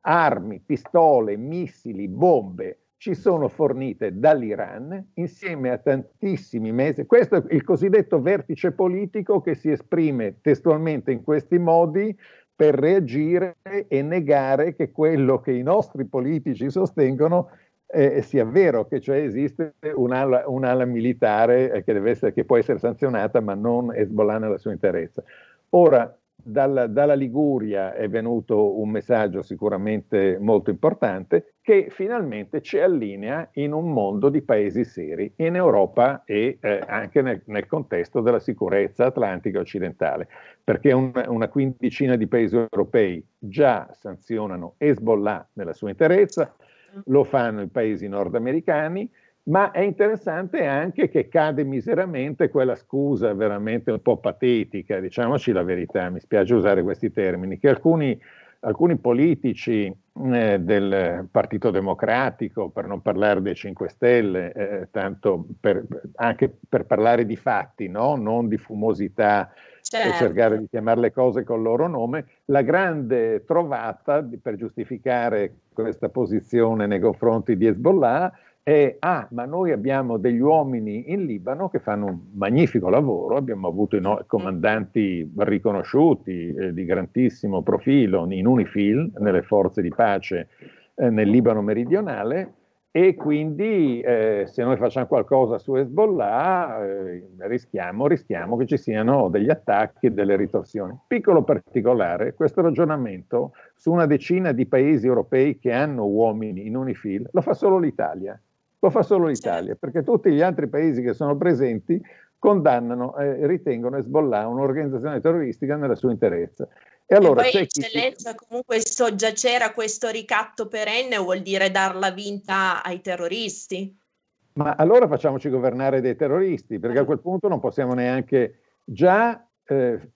armi, pistole, missili, bombe, ci sono fornite dall'Iran insieme a tantissimi mezzi. Questo è il cosiddetto vertice politico che si esprime testualmente in questi modi per reagire e negare che quello che i nostri politici sostengono eh, sia vero, che cioè esiste un'ala, un'ala militare che, essere, che, può essere sanzionata ma non Hezbollah nella sua interezza. Ora, dalla, dalla, Liguria è venuto un messaggio sicuramente molto importante che finalmente ci allinea in un mondo di paesi seri in Europa e eh, anche nel, nel, contesto della sicurezza atlantica occidentale, perché un, una quindicina di paesi europei già sanzionano Hezbollah nella sua interezza, lo fanno i paesi nordamericani, ma è interessante anche che cade miseramente quella scusa veramente un po' patetica, diciamoci la verità, mi spiace usare questi termini, che alcuni, alcuni politici eh, del Partito Democratico, per non parlare dei 5 Stelle, eh, tanto per, anche per parlare di fatti, no? non di fumosità certo. e cercare di chiamare le cose col loro nome, la grande trovata per giustificare questa posizione nei confronti di Hezbollah è, ah, ma noi abbiamo degli uomini in Libano che fanno un magnifico lavoro, abbiamo avuto i no- comandanti riconosciuti eh, di grandissimo profilo in Unifil, nelle forze di pace eh, nel Libano meridionale, e quindi eh, se noi facciamo qualcosa su Hezbollah eh, rischiamo, rischiamo, che ci siano degli attacchi e delle ritorsioni. Piccolo particolare, questo ragionamento su una decina di paesi europei che hanno uomini in Unifil lo fa solo l'Italia. Lo fa solo l'Italia, perché tutti gli altri paesi che sono presenti condannano e eh, ritengono Hezbollah un'organizzazione terroristica nella sua interezza. E allora e poi eccellenza chi... comunque soggiacere a questo ricatto perenne vuol dire darla vinta ai terroristi. Ma allora facciamoci governare dei terroristi, perché a quel punto non possiamo neanche già eh,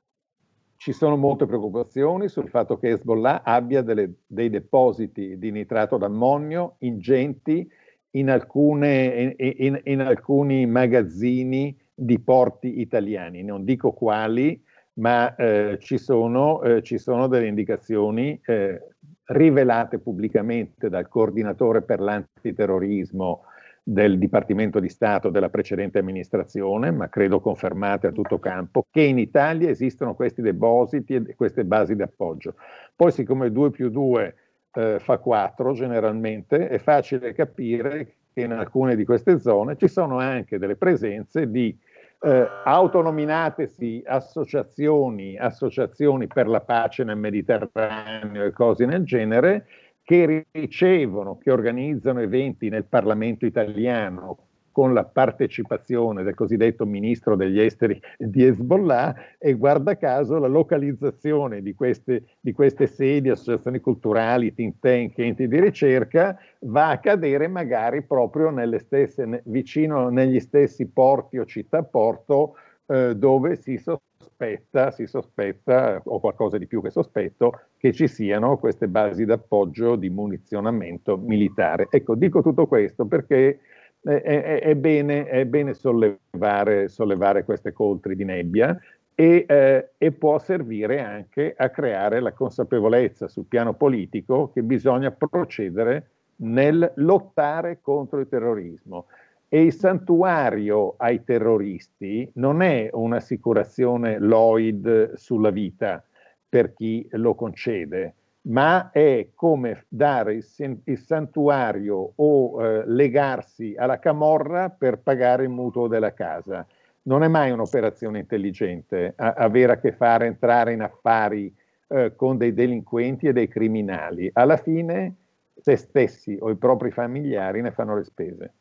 ci sono molte preoccupazioni sul fatto che Hezbollah abbia delle, dei depositi di nitrato d'ammonio ingenti in, alcune, in, in, alcuni magazzini di porti italiani, non dico quali, ma eh, ci, sono, eh, ci, sono, delle indicazioni eh, rivelate pubblicamente dal coordinatore per l'antiterrorismo del Dipartimento di Stato della precedente amministrazione, ma credo confermate a tutto campo, che in Italia esistono questi depositi e queste basi di appoggio. Poi siccome 2 più 2 eh, fa 4 generalmente, è facile capire che in alcune di queste zone ci sono anche delle presenze di eh, autonominatesi associazioni, associazioni per la pace nel Mediterraneo e cose del genere, che ricevono, che organizzano eventi nel Parlamento italiano con la partecipazione del cosiddetto ministro degli esteri di Hezbollah e guarda caso la localizzazione di queste, di queste sedi, associazioni culturali, think tank, enti di ricerca va a cadere magari proprio nelle stesse, vicino negli stessi porti o città-porto eh, dove si sospetta, si sospetta, o qualcosa di più che sospetto, che ci siano queste basi d'appoggio di munizionamento militare. Ecco, dico tutto questo perché è, è, è, bene, è bene sollevare, sollevare, queste coltri di nebbia e, eh, e, può servire anche a creare la consapevolezza sul piano politico che bisogna procedere nel lottare contro il terrorismo. E il santuario ai terroristi non è un'assicurazione Lloyd sulla vita per chi lo concede, ma è come dare il, il santuario o eh, legarsi alla camorra per pagare il mutuo della casa. Non è mai un'operazione intelligente a, avere a che fare, entrare in affari eh, con dei delinquenti e dei criminali. Alla fine se stessi o i propri familiari ne fanno le spese.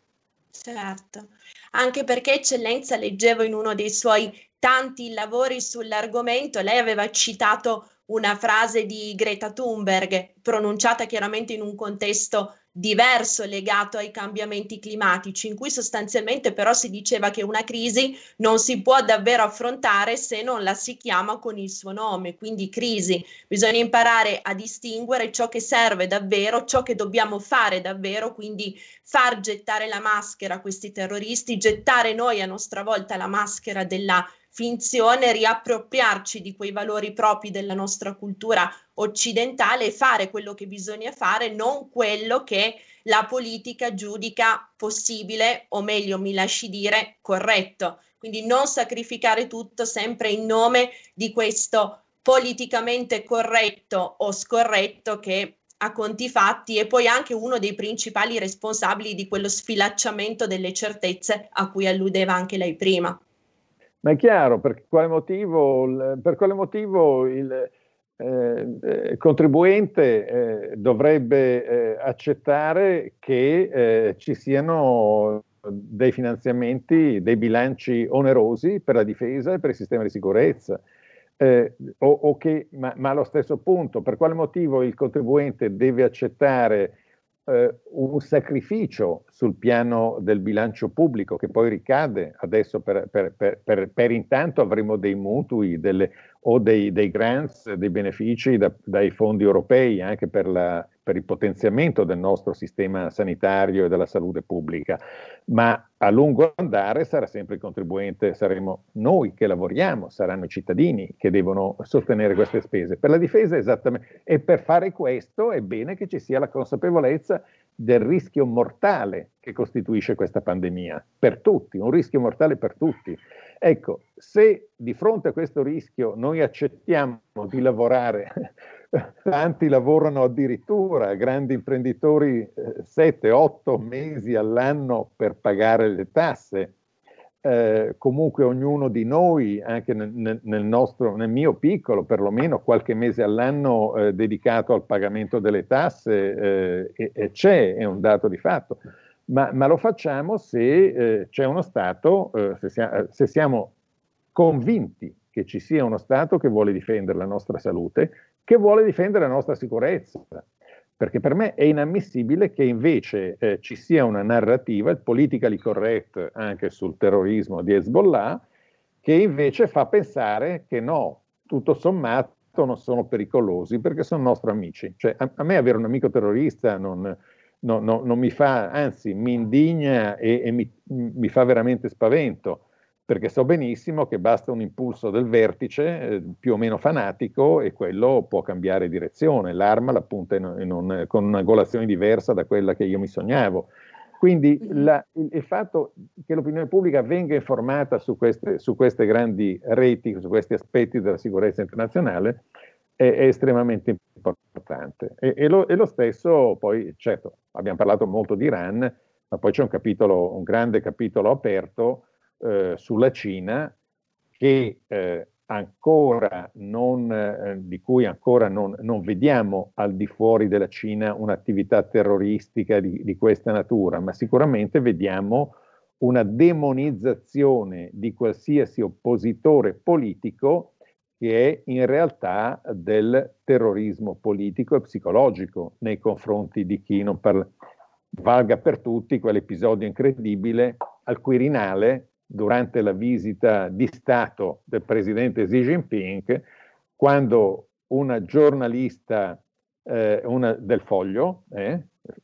Certo, anche perché eccellenza leggevo in uno dei suoi tanti lavori sull'argomento, lei aveva citato una frase di Greta Thunberg, pronunciata chiaramente in un contesto diverso legato ai cambiamenti climatici, in cui sostanzialmente però si diceva che una crisi non si può davvero affrontare se non la si chiama con il suo nome, quindi crisi. Bisogna imparare a distinguere ciò che serve davvero, ciò che dobbiamo fare davvero, quindi far gettare la maschera a questi terroristi, gettare noi a nostra volta la maschera della finzione, riappropriarci di quei valori propri della nostra cultura occidentale e fare quello che bisogna fare, non quello che la politica giudica possibile o meglio mi lasci dire corretto. Quindi non sacrificare tutto sempre in nome di questo politicamente corretto o scorretto che a conti fatti è poi anche uno dei principali responsabili di quello sfilacciamento delle certezze a cui alludeva anche lei prima. Ma è chiaro per quale motivo, per quale motivo il eh, contribuente eh, dovrebbe eh, accettare che eh, ci siano dei finanziamenti, dei bilanci onerosi per la difesa e per il sistema di sicurezza. Eh, o, o che, ma, ma allo stesso punto, per quale motivo il contribuente deve accettare eh, un sacrificio sul piano del bilancio pubblico che poi ricade. Adesso per, per, per, per intanto avremo dei mutui delle, o dei, dei, grants, dei benefici da, dai fondi europei anche per, la, per il potenziamento del nostro sistema sanitario e della salute pubblica, ma a lungo andare sarà sempre il contribuente, saremo noi che lavoriamo, saranno i cittadini che devono sostenere queste spese. Per la difesa esattamente, e per fare questo è bene che ci sia la consapevolezza del rischio mortale che costituisce questa pandemia, per tutti, un rischio mortale per tutti. Ecco, se di fronte a questo rischio noi accettiamo di lavorare, *laughs* tanti lavorano addirittura, grandi imprenditori, 7-8 eh, mesi all'anno per pagare le tasse, eh, comunque ognuno di noi, anche nel, nel, nostro, nel mio piccolo, perlomeno qualche mese all'anno eh, dedicato al pagamento delle tasse, eh, e, e c'è, è un dato di fatto ma, ma lo facciamo se eh, c'è uno Stato, eh, se, sia, se, siamo convinti che ci sia uno Stato che vuole difendere la nostra salute, che vuole difendere la nostra sicurezza. Perché per me è inammissibile che invece eh, ci sia una narrativa, il politically correct anche sul terrorismo di Hezbollah, che invece fa pensare che no, tutto sommato non sono pericolosi perché sono nostri amici. Cioè, a, a me avere un amico terrorista non, no, no, non mi fa, anzi mi indigna e, e mi, mi, fa veramente spavento, perché so benissimo che basta un impulso del vertice eh, più o meno fanatico e quello può cambiare direzione, l'arma la punta in, in un, con un'angolazione diversa da quella che io mi sognavo. Quindi mm-hmm. la, il, il, fatto che l'opinione pubblica venga informata su queste, su queste grandi reti, su questi aspetti della sicurezza internazionale, è, è estremamente importante. E, e, lo, e, lo, stesso poi, certo, abbiamo parlato molto di Iran, ma poi c'è un capitolo, un grande capitolo aperto eh, sulla Cina che eh, ancora non, eh, di cui ancora non, non, vediamo al di fuori della Cina un'attività terroristica di, di questa natura, ma sicuramente vediamo una demonizzazione di qualsiasi oppositore politico che è in realtà del terrorismo politico e psicologico nei confronti di chi non parla. Valga per tutti quell'episodio incredibile al Quirinale durante la visita di Stato del presidente Xi Jinping, quando una giornalista eh, una del Foglio, eh,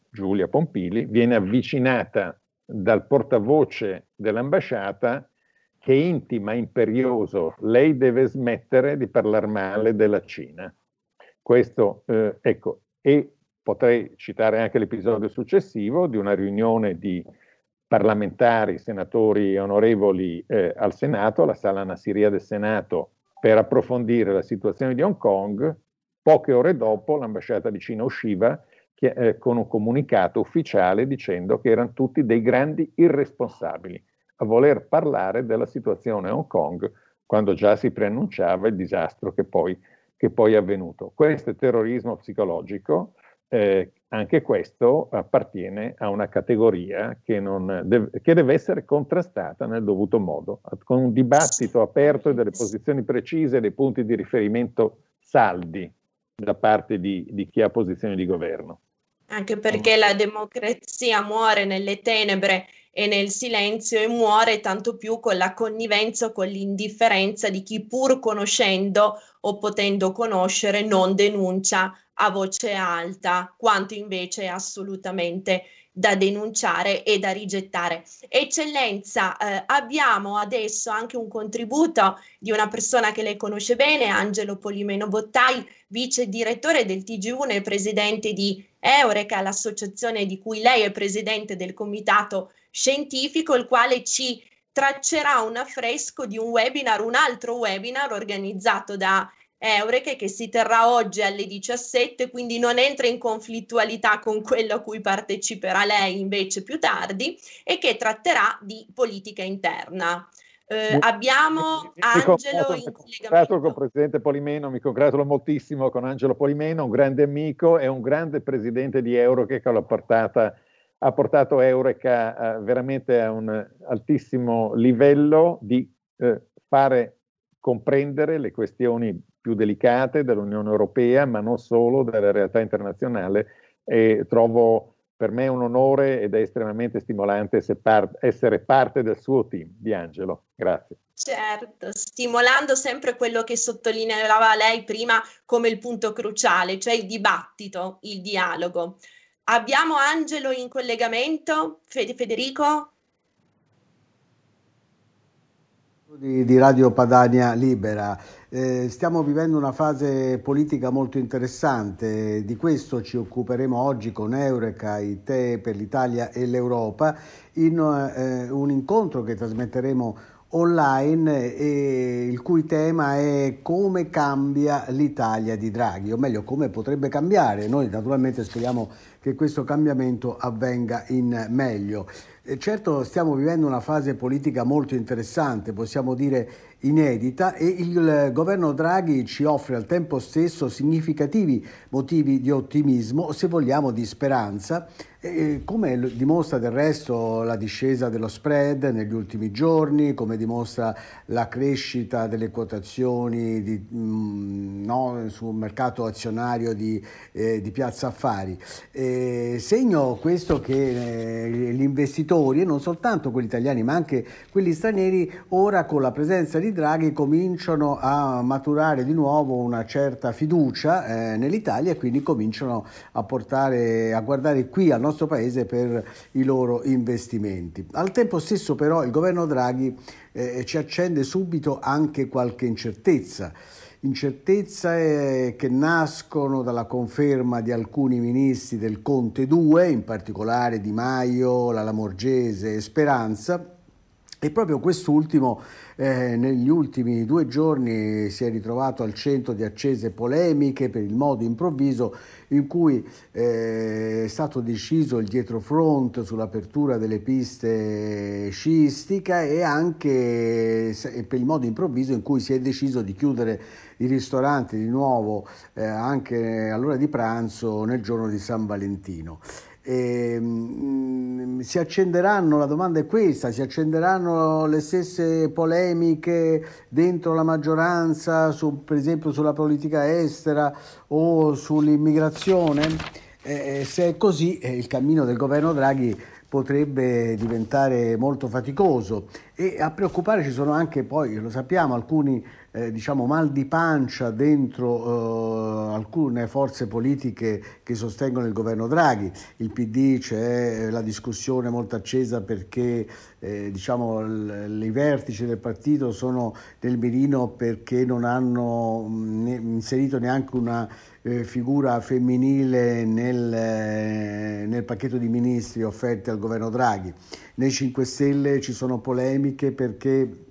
Giulia Pompili, viene avvicinata dal portavoce dell'ambasciata che intima imperioso, lei deve smettere di parlare male della Cina. Questo, eh, ecco, e potrei citare anche l'episodio successivo di una riunione di parlamentari, senatori onorevoli eh, al Senato, alla sala Nassiria del Senato, per approfondire la situazione di Hong Kong. Poche ore dopo l'ambasciata di Cina usciva che, eh, con un comunicato ufficiale dicendo che erano tutti dei grandi irresponsabili a voler parlare della situazione a Hong Kong quando già si preannunciava il disastro che poi, che poi è avvenuto. Questo è terrorismo psicologico, eh, anche questo appartiene a una categoria che, deve, che, deve essere contrastata nel dovuto modo, con un dibattito aperto e delle posizioni precise, dei punti di riferimento saldi da parte di, di chi ha posizioni di governo. Anche perché la democrazia muore nelle tenebre e nel silenzio e muore tanto più con la connivenza con l'indifferenza di chi pur conoscendo o potendo conoscere non denuncia a voce alta, quanto invece è assolutamente da denunciare e da rigettare. Eccellenza, eh, abbiamo adesso anche un contributo di una persona che lei conosce bene, Angelo Polimeno Bottai, vice direttore del TG1 e presidente di Eureka, l'associazione di cui lei è presidente del comitato scientifico, il quale ci traccerà un affresco di un webinar, un altro webinar organizzato da Eureka che si terrà oggi alle 17, quindi non entra in conflittualità con quello a cui parteciperà lei invece più tardi e che tratterà di politica interna. Eh, abbiamo mi Angelo in collegamento. con il presidente Polimeno, mi congratulo moltissimo con Angelo Polimeno, un grande amico e un grande presidente di Eureka che l'ha portata ha portato Eureka eh, veramente a un altissimo livello di eh, fare comprendere le questioni più delicate dell'Unione Europea, ma non solo della realtà internazionale e trovo per me un onore ed è estremamente stimolante essere parte del suo team di Angelo. Grazie. Certo, stimolando sempre quello che sottolineava lei prima come il punto cruciale, cioè il dibattito, il dialogo. Abbiamo Angelo in collegamento, Federico? Di, di Radio Padania Libera. Eh, stiamo vivendo una fase politica molto interessante, di questo ci occuperemo oggi con Eureka, IT per l'Italia e l'Europa, in eh, un incontro che trasmetteremo online e il cui tema è come cambia l'Italia di Draghi, o meglio come potrebbe cambiare. Noi naturalmente speriamo che questo cambiamento avvenga in meglio. E certo stiamo vivendo una fase politica molto interessante, possiamo dire inedita e il governo Draghi ci offre al tempo stesso significativi motivi di ottimismo, se vogliamo di speranza, come dimostra del resto la discesa dello spread negli ultimi giorni, come dimostra la crescita delle quotazioni di, mm, no, sul mercato azionario di, eh, di Piazza Affari. Eh, segno questo che eh, gli investitori, e non soltanto quelli italiani ma anche quelli stranieri, ora con la presenza di Draghi cominciano a maturare di nuovo una certa fiducia eh, nell'Italia e quindi cominciano a portare a guardare qui al nostro paese per i loro investimenti. Al tempo stesso però il governo Draghi eh, ci accende subito anche qualche incertezza incertezze che nascono dalla conferma di alcuni ministri del Conte 2, in particolare Di Maio, la Lamorgese e Speranza, e proprio quest'ultimo eh, negli ultimi due giorni si è ritrovato al centro di accese polemiche per il modo improvviso in cui eh, è stato deciso il dietro front sull'apertura delle piste sciistica e anche per il modo improvviso in cui si è deciso di chiudere i ristoranti di nuovo eh, anche all'ora di pranzo nel giorno di San Valentino. E, mh, si accenderanno, la domanda è questa, si accenderanno le stesse polemiche dentro la maggioranza, su, per esempio sulla politica estera o sull'immigrazione? Eh, se è così, eh, il cammino del governo Draghi potrebbe diventare molto faticoso e a preoccupare ci sono anche poi, lo sappiamo, alcuni eh, diciamo, mal di pancia dentro eh, alcune forze politiche che sostengono il governo Draghi. Il PD c'è la discussione molto accesa perché eh, diciamo, l- i vertici del partito sono nel mirino perché non hanno ne- inserito neanche una eh, figura femminile nel, eh, nel pacchetto di ministri offerti al governo Draghi. nei 5 Stelle ci sono polemiche perché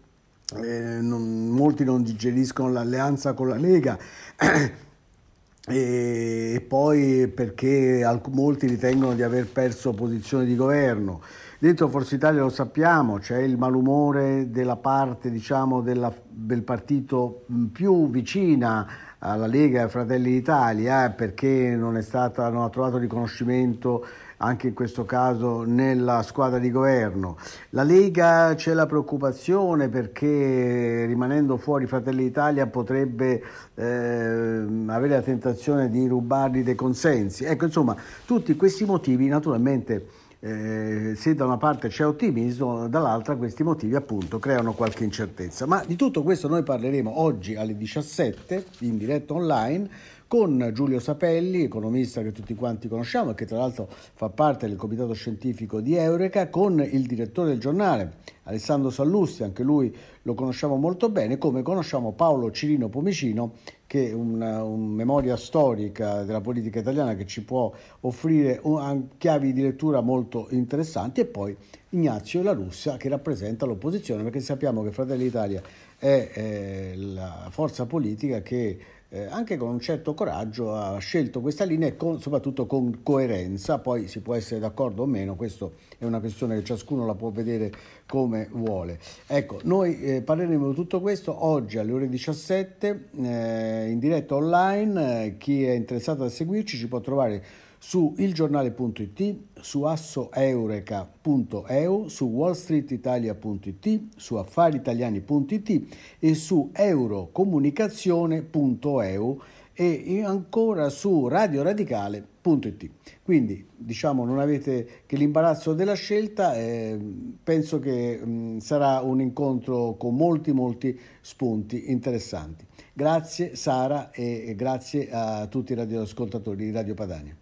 eh, non, molti non digeriscono l'alleanza con la Lega *clears throat* e poi perché molti ritengono di aver perso posizione di governo. Dentro Forza Italia lo sappiamo, c'è il malumore della parte diciamo, della, del partito più vicina alla Lega e Fratelli d'Italia eh, perché non, stata, non ha trovato riconoscimento anche in questo caso nella squadra di governo. La Lega c'è la preoccupazione perché rimanendo fuori Fratelli d'Italia potrebbe eh, avere la tentazione di rubargli dei consensi. Ecco, insomma, tutti questi motivi naturalmente eh, se da una parte c'è ottimismo, dall'altra questi motivi appunto creano qualche incertezza. Ma di tutto questo noi parleremo oggi alle 17 in diretta online con Giulio Sapelli, economista che tutti quanti conosciamo e che tra l'altro fa parte del comitato scientifico di Eureka, con il direttore del giornale Alessandro Sallusti, anche lui lo conosciamo molto bene, come conosciamo Paolo Cirino Pomicino, che è una, una memoria storica della politica italiana che ci può offrire un, chiavi di lettura molto interessanti, e poi Ignazio La Russia che rappresenta l'opposizione, perché sappiamo che Fratelli d'Italia è eh, la forza politica che eh, anche con un certo coraggio ha scelto questa linea e con, soprattutto con coerenza, poi si può essere d'accordo o meno, questo è una questione che ciascuno la può vedere come vuole. Ecco, noi eh, parleremo di tutto questo oggi alle ore 17 eh, in diretta online, chi è interessato a seguirci ci può trovare su ilgiornale.it, su assoeureka.eu, su wallstreetitalia.it, su affaritaliani.it e su eurocomunicazione.eu e ancora su radioradicale.it. Quindi diciamo non avete che l'imbarazzo della scelta, eh, penso che mh, sarà un incontro con molti molti spunti interessanti. Grazie Sara e grazie a tutti i radioascoltatori di Radio Padania.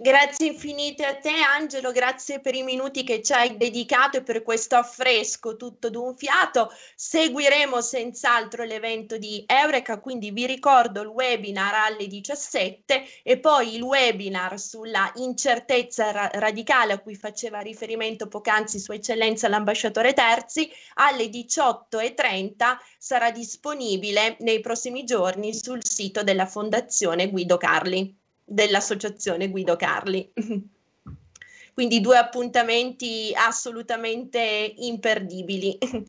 Grazie infinite a te Angelo, grazie per i minuti che ci hai dedicato e per questo affresco tutto d'un fiato. Seguiremo senz'altro l'evento di Eureka, quindi vi ricordo il webinar alle 17 e poi il webinar sulla incertezza ra- radicale a cui faceva riferimento poc'anzi Sua Eccellenza l'ambasciatore Terzi alle 18.30 sarà disponibile nei prossimi giorni sul sito della Fondazione Guido Carli dell'associazione Guido Carli. *laughs* Quindi due appuntamenti assolutamente imperdibili. *laughs*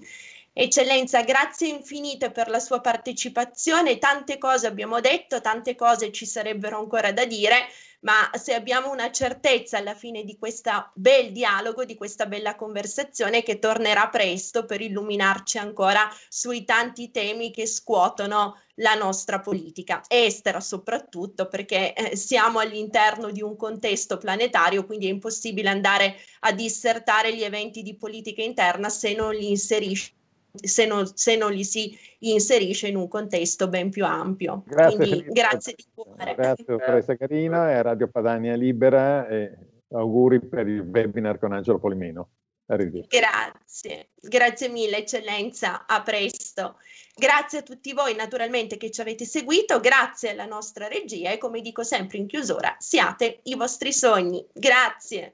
Eccellenza, grazie infinite per la sua partecipazione. Tante cose abbiamo detto, tante cose ci sarebbero ancora da dire ma se abbiamo una certezza alla fine di questo bel dialogo, di questa bella conversazione che tornerà presto per illuminarci ancora sui tanti temi che scuotono la nostra politica estera soprattutto perché eh, siamo all'interno di un contesto planetario, quindi è impossibile andare a dissertare gli eventi di politica interna se non li inserisce se non, se non, li si inserisce in un contesto ben più ampio. Grazie, Quindi grazie di cuore. Grazie dottoressa Carina e Radio Padania Libera e auguri per il webinar con Angelo Polimeno. Grazie, grazie mille eccellenza, a presto. Grazie a tutti voi naturalmente che ci avete seguito, grazie alla nostra regia e come dico sempre in chiusura, siate i vostri sogni. Grazie.